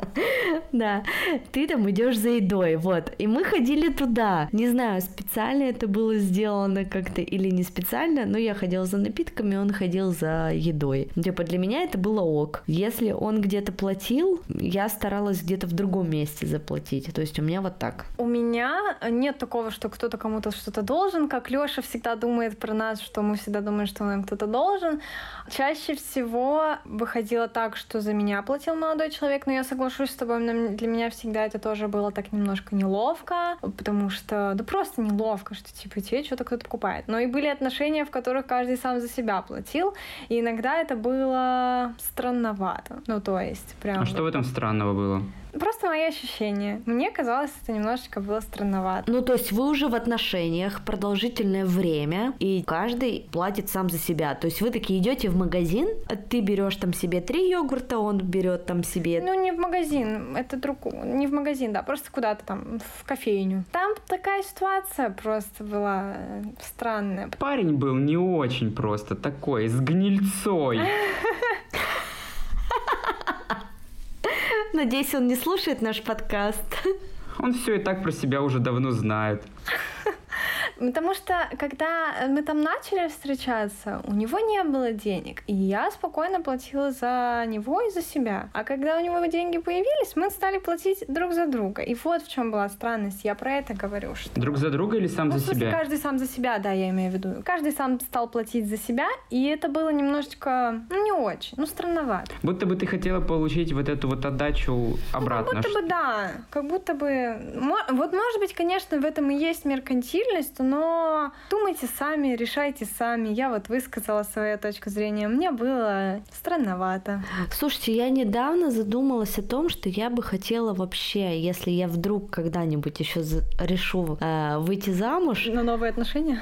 Да, ты там идешь за едой, вот. И мы ходили туда. Не знаю, специально это было сделано как-то или не специально, но я ходила за напитками, он ходил за едой. Типа, для меня это было ок. Если он где-то платил, я старалась где-то в другом месте заплатить. То есть у меня вот так. У меня нет такого, что кто-то кому-то что-то должен, как Лёша всегда думает про нас, что мы всегда думаем, что нам кто-то должен. Чаще всего выходило так, что за меня платил молодой человек, но я соглашусь с тобой, для меня всегда это тоже было так немножко неловко, потому что, да просто неловко, что типа тебе что-то кто-то покупает. Но и были отношения, в которых каждый сам за себя платил, и иногда это было странновато. Ну, то есть, прям... А что в этом странного было? Просто мои ощущения. Мне казалось, это немножечко было странновато. Ну, то есть вы уже в отношениях продолжительное время, и каждый платит сам за себя. То есть вы такие идете в магазин, ты берешь там себе три йогурта, он берет там себе... Ну, не в магазин, это друг... Не в магазин, да, просто куда-то там, в кофейню. Там такая ситуация просто была э, странная. Парень был не очень просто такой, с гнильцой. *laughs* Надеюсь, он не слушает наш подкаст. Он все и так про себя уже давно знает. *laughs* Потому что, когда мы там начали встречаться, у него не было денег, и я спокойно платила за него и за себя. А когда у него деньги появились, мы стали платить друг за друга. И вот в чем была странность. Я про это говорю. Что... Друг за друга или сам ну, за в смысле, себя? Каждый сам за себя, да, я имею в виду. Каждый сам стал платить за себя, и это было немножечко, ну, не очень, ну, странновато. Будто бы ты хотела получить вот эту вот отдачу обратно. Ну, как будто бы да, как будто бы... Вот, может быть, конечно, в этом и есть меркантильность, но думайте сами, решайте сами. Я вот высказала свою точку зрения. Мне было странновато. Слушайте, я недавно задумалась о том, что я бы хотела вообще, если я вдруг когда-нибудь еще решу э, выйти замуж... На новые отношения?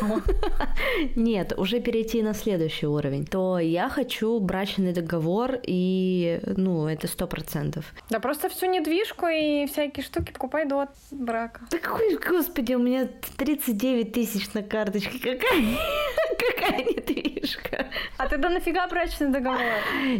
*laughs* Нет, уже перейти на следующий уровень, то я хочу брачный договор, и, ну, это сто процентов. Да просто всю недвижку и всякие штуки покупай до брака. Да какой, господи, у меня 39 тысяч на карточке. Какая, *laughs* какая недвижка? А тогда нафига брачный договор?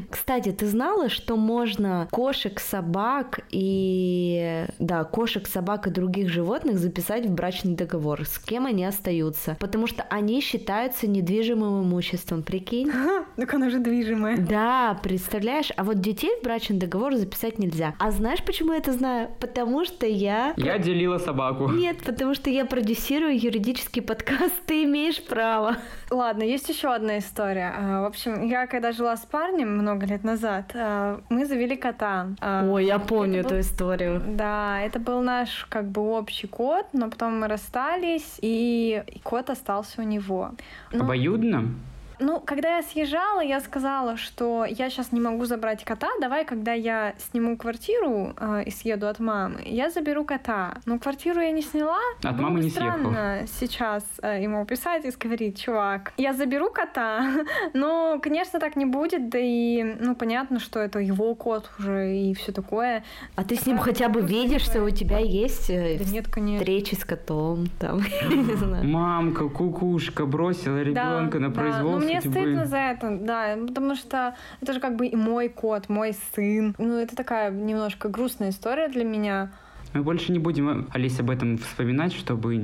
Кстати, ты знала, что можно кошек, собак и... Да, кошек, собак и других животных записать в брачный договор? С кем они остаются? Потому что они считаются недвижимым имуществом, прикинь? Так оно же движимое. Да, представляешь? А вот детей в брачный договор записать нельзя. А знаешь, почему я это знаю? Потому что я... Я делила собаку. Нет, потому что я продюсирую юридический подкаст, ты имеешь право. Ладно, есть еще одна история. А, в общем, я когда жила с парнем много лет назад, а, мы завели кота. А, Ой, я помню эту был... историю. Да, это был наш как бы общий кот, но потом мы расстались, и кот остался у него. Но... Обоюдно? Ну, когда я съезжала, я сказала, что я сейчас не могу забрать кота, давай, когда я сниму квартиру э, и съеду от мамы, я заберу кота. Но квартиру я не сняла. От Было мамы не странно съехал. сейчас э, ему писать и говорить, чувак, я заберу кота, *laughs* но, конечно, так не будет, да и, ну, понятно, что это его кот уже и все такое. А ты с ним хотя бы видишься, у тебя есть э, да нет, конечно. встречи с котом, там, *laughs* не знаю. Мамка, кукушка бросила ребенка на производство мне стыдно за это, да, потому что это же как бы и мой кот, мой сын. Ну, это такая немножко грустная история для меня. Мы больше не будем, Олесь, об этом вспоминать, чтобы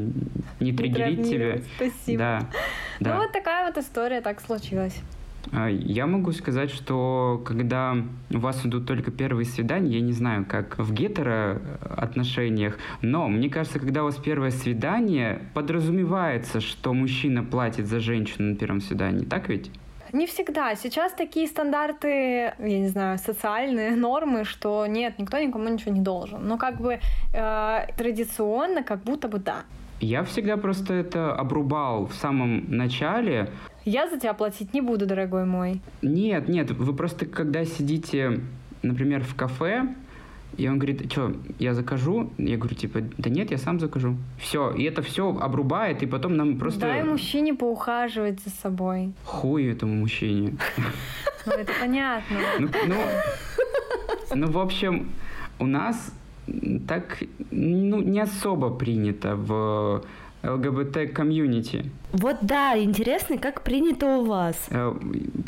не триггерить тебя. Спасибо. Да, да. Ну, вот такая вот история так случилась. А, я могу сказать, что когда у вас идут только первые свидания, я не знаю, как в гетеро отношениях, но мне кажется, когда у вас первое свидание, подразумевается, что мужчина платит за женщину на первом свидании, так ведь? Не всегда. Сейчас такие стандарты, я не знаю, социальные нормы, что нет, никто никому ничего не должен. Но как бы э, традиционно, как будто бы да. Я всегда просто это обрубал в самом начале. Я за тебя платить не буду, дорогой мой. Нет, нет, вы просто когда сидите, например, в кафе, и он говорит, что, я закажу? Я говорю, типа, да нет, я сам закажу. Все, и это все обрубает, и потом нам просто... Дай мужчине поухаживать за собой. Хуй этому мужчине. Ну, это понятно. *laughs* Ну, ну, ну, в общем, у нас так ну, не особо принято в ЛГБТ-комьюнити. Вот да, интересно, как принято у вас? Э,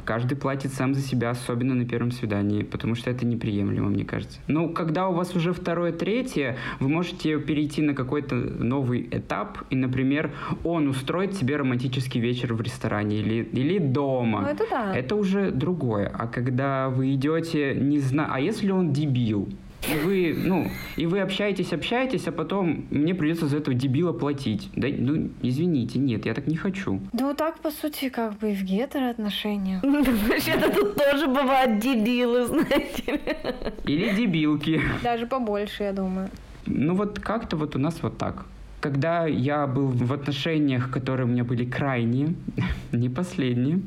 каждый платит сам за себя, особенно на первом свидании, потому что это неприемлемо, мне кажется. Но когда у вас уже второе, третье, вы можете перейти на какой-то новый этап, и, например, он устроит себе романтический вечер в ресторане или, или дома. Ну, это да. Это уже другое. А когда вы идете, не знаю, а если он дебил? И вы, ну, и вы общаетесь, общаетесь, а потом мне придется за этого дебила платить. Да, ну, извините, нет, я так не хочу. Да вот так, по сути, как бы и в гетероотношениях. *laughs* Вообще-то тут тоже бывают дебилы, знаете Или дебилки. Даже побольше, я думаю. Ну вот как-то вот у нас вот так. Когда я был в отношениях, которые у меня были крайние, *laughs* не последние,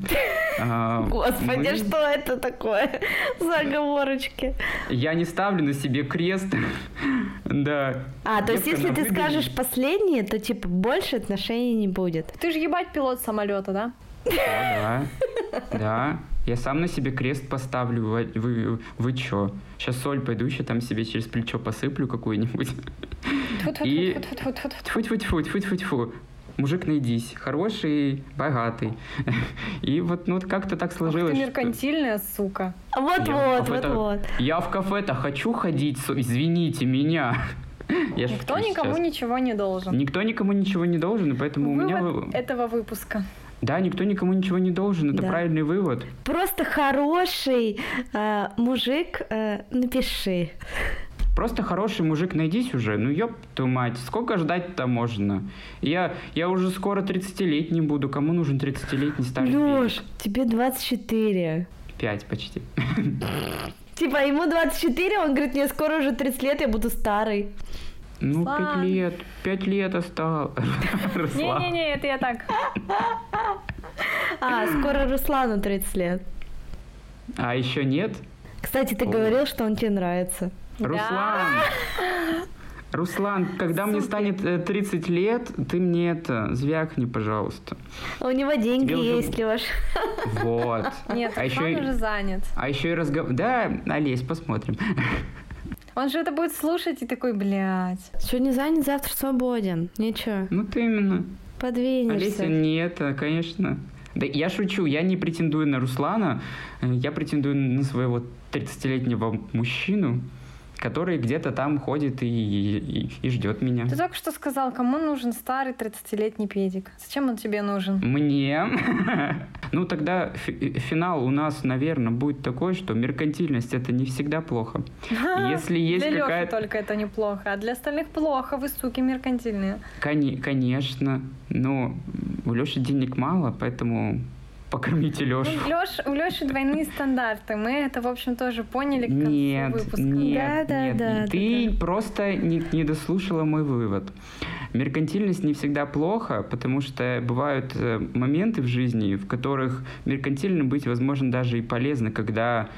а, Господи, мы... что это такое за оговорочки? Я не ставлю на себе крест. *laughs* да. А, то есть если ты скажешь последнее, то типа больше отношений не будет. Ты же ебать пилот самолета, да? Да, *laughs* да. Я сам на себе крест поставлю. Вы, вы, вы чё? Сейчас соль пойду еще там себе через плечо посыплю какую-нибудь. И... Тьфу-тьфу-тьфу-тьфу-тьфу. мужик найдись, хороший, богатый. *laughs* И вот ну, как-то так сложилось. Ах ты меркантильная сука. Вот-вот, вот-вот. Я в кафе-то хочу ходить, извините меня. *laughs* Я Никто никому сейчас. ничего не должен. Никто никому ничего не должен, и поэтому Вывод у меня... этого выпуска. Да, никто никому ничего не должен, это да. правильный вывод. Просто хороший э, мужик, э, напиши. Просто хороший мужик найдись уже. Ну, ёб твою мать, сколько ждать-то можно? Я, я уже скоро 30-летний буду. Кому нужен 30-летний старый Лёш, тебе 24. 5 почти. Типа, ему 24, он говорит, мне скоро уже 30 лет, я буду старый. Ну, пять лет. Пять лет осталось. *laughs* Не-не-не, это я так. А, скоро Руслану 30 лет. А еще нет? Кстати, ты говорил, что он тебе нравится. Руслан! Руслан, когда мне станет 30 э, лет, ты мне это, звякни, пожалуйста. У него деньги Тебе есть. Леш. Вот. Нет, а еще... уже занят. А еще и разговор... Да, Олесь, посмотрим. Он же это будет слушать и такой, блядь. Сегодня занят, завтра свободен. Ничего. Ну ты именно. Подвинешься. Олеся не это, конечно. Да я шучу, я не претендую на Руслана, я претендую на своего 30-летнего мужчину, который где-то там ходит и, и, и ждет меня. Ты только что сказал, кому нужен старый 30-летний педик? Зачем он тебе нужен? Мне. *laughs* Ну, тогда финал у нас, наверное, будет такой, что меркантильность это не всегда плохо. *laughs* Если есть для какая только это неплохо, а для остальных плохо, вы, суки, меркантильные. Конечно, но у Леши денег мало, поэтому покормите Лешу. Ну, Леш, у Леши двойные стандарты. Мы это, в общем, тоже поняли к концу нет, выпуска. Нет, да, нет, да, Ты да, просто не, не дослушала мой вывод. Меркантильность не всегда плохо, потому что бывают э, моменты в жизни, в которых меркантильным быть, возможно, даже и полезно, когда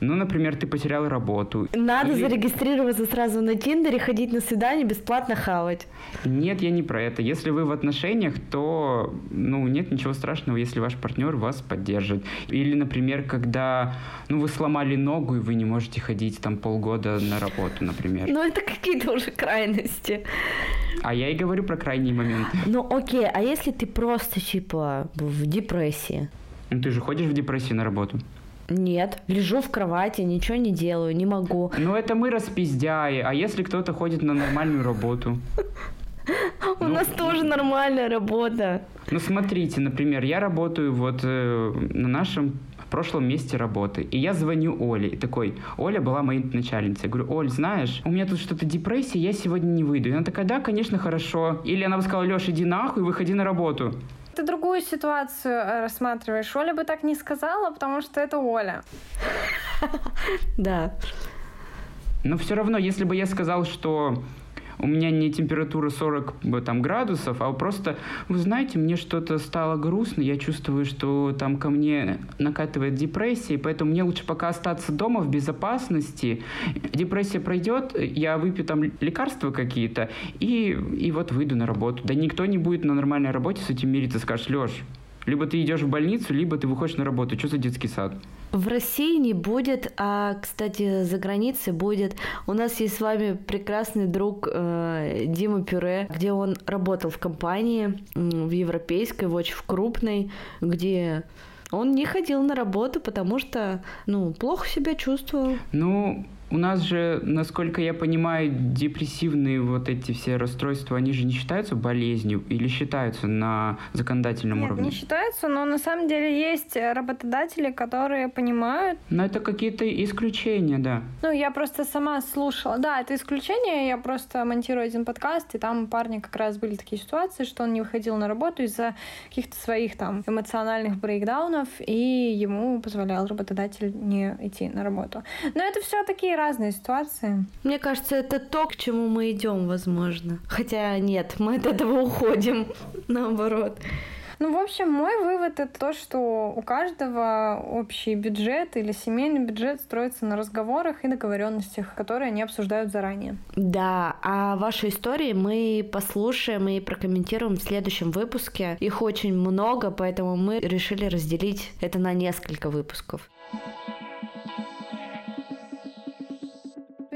ну, например, ты потерял работу. Надо Или... зарегистрироваться сразу на Тиндере, ходить на свидание, бесплатно хавать. Нет, я не про это. Если вы в отношениях, то ну, нет ничего страшного, если ваш партнер вас поддержит. Или, например, когда ну, вы сломали ногу, и вы не можете ходить там полгода на работу, например. Ну, это какие-то уже крайности. А я и говорю про крайние моменты. Ну, окей, а если ты просто, типа, в депрессии? Ну, ты же ходишь в депрессии на работу? Нет, лежу в кровати, ничего не делаю, не могу. Ну это мы распиздяи, а если кто-то ходит на нормальную работу? У ну, нас тоже нормальная работа. Ну смотрите, например, я работаю вот э, на нашем прошлом месте работы. И я звоню Оле. И такой, Оля была моей начальницей. Я говорю, Оль, знаешь, у меня тут что-то депрессия, я сегодня не выйду. И она такая, да, конечно, хорошо. Или она бы сказала, Леша, иди нахуй, выходи на работу ты другую ситуацию э, рассматриваешь. Оля бы так не сказала, потому что это Оля. *laughs* Да. Но все равно, если бы я сказал, что у меня не температура 40 там, градусов, а просто, вы знаете, мне что-то стало грустно, я чувствую, что там ко мне накатывает депрессия, поэтому мне лучше пока остаться дома в безопасности. Депрессия пройдет, я выпью там лекарства какие-то, и, и вот выйду на работу. Да никто не будет на нормальной работе с этим мириться, скажешь, Леш, либо ты идешь в больницу, либо ты выходишь на работу. Что за детский сад? В России не будет, а, кстати, за границей будет. У нас есть с вами прекрасный друг э, Дима Пюре, где он работал в компании, в европейской, в очень крупной, где он не ходил на работу, потому что, ну, плохо себя чувствовал. Ну, у нас же, насколько я понимаю, депрессивные вот эти все расстройства, они же не считаются болезнью или считаются на законодательном Нет, уровне? не считаются, но на самом деле есть работодатели, которые понимают. Но это какие-то исключения, да. Ну, я просто сама слушала. Да, это исключение. Я просто монтирую один подкаст, и там у парня как раз были такие ситуации, что он не выходил на работу из-за каких-то своих там эмоциональных брейкдаунов, и ему позволял работодатель не идти на работу. Но это все такие разные ситуации. Мне кажется, это то, к чему мы идем, возможно. Хотя нет, мы от этого уходим, *laughs* наоборот. Ну, в общем, мой вывод это то, что у каждого общий бюджет или семейный бюджет строится на разговорах и договоренностях, которые они обсуждают заранее. Да, а ваши истории мы послушаем и прокомментируем в следующем выпуске. Их очень много, поэтому мы решили разделить это на несколько выпусков.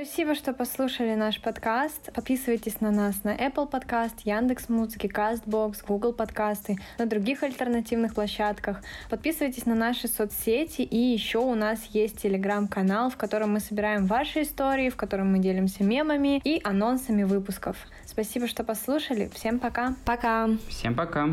Спасибо, что послушали наш подкаст. Подписывайтесь на нас на Apple Podcast, Яндекс Музыки, Castbox, Google подкасты, на других альтернативных площадках. Подписывайтесь на наши соцсети и еще у нас есть телеграм-канал, в котором мы собираем ваши истории, в котором мы делимся мемами и анонсами выпусков. Спасибо, что послушали. Всем пока. Пока. Всем пока.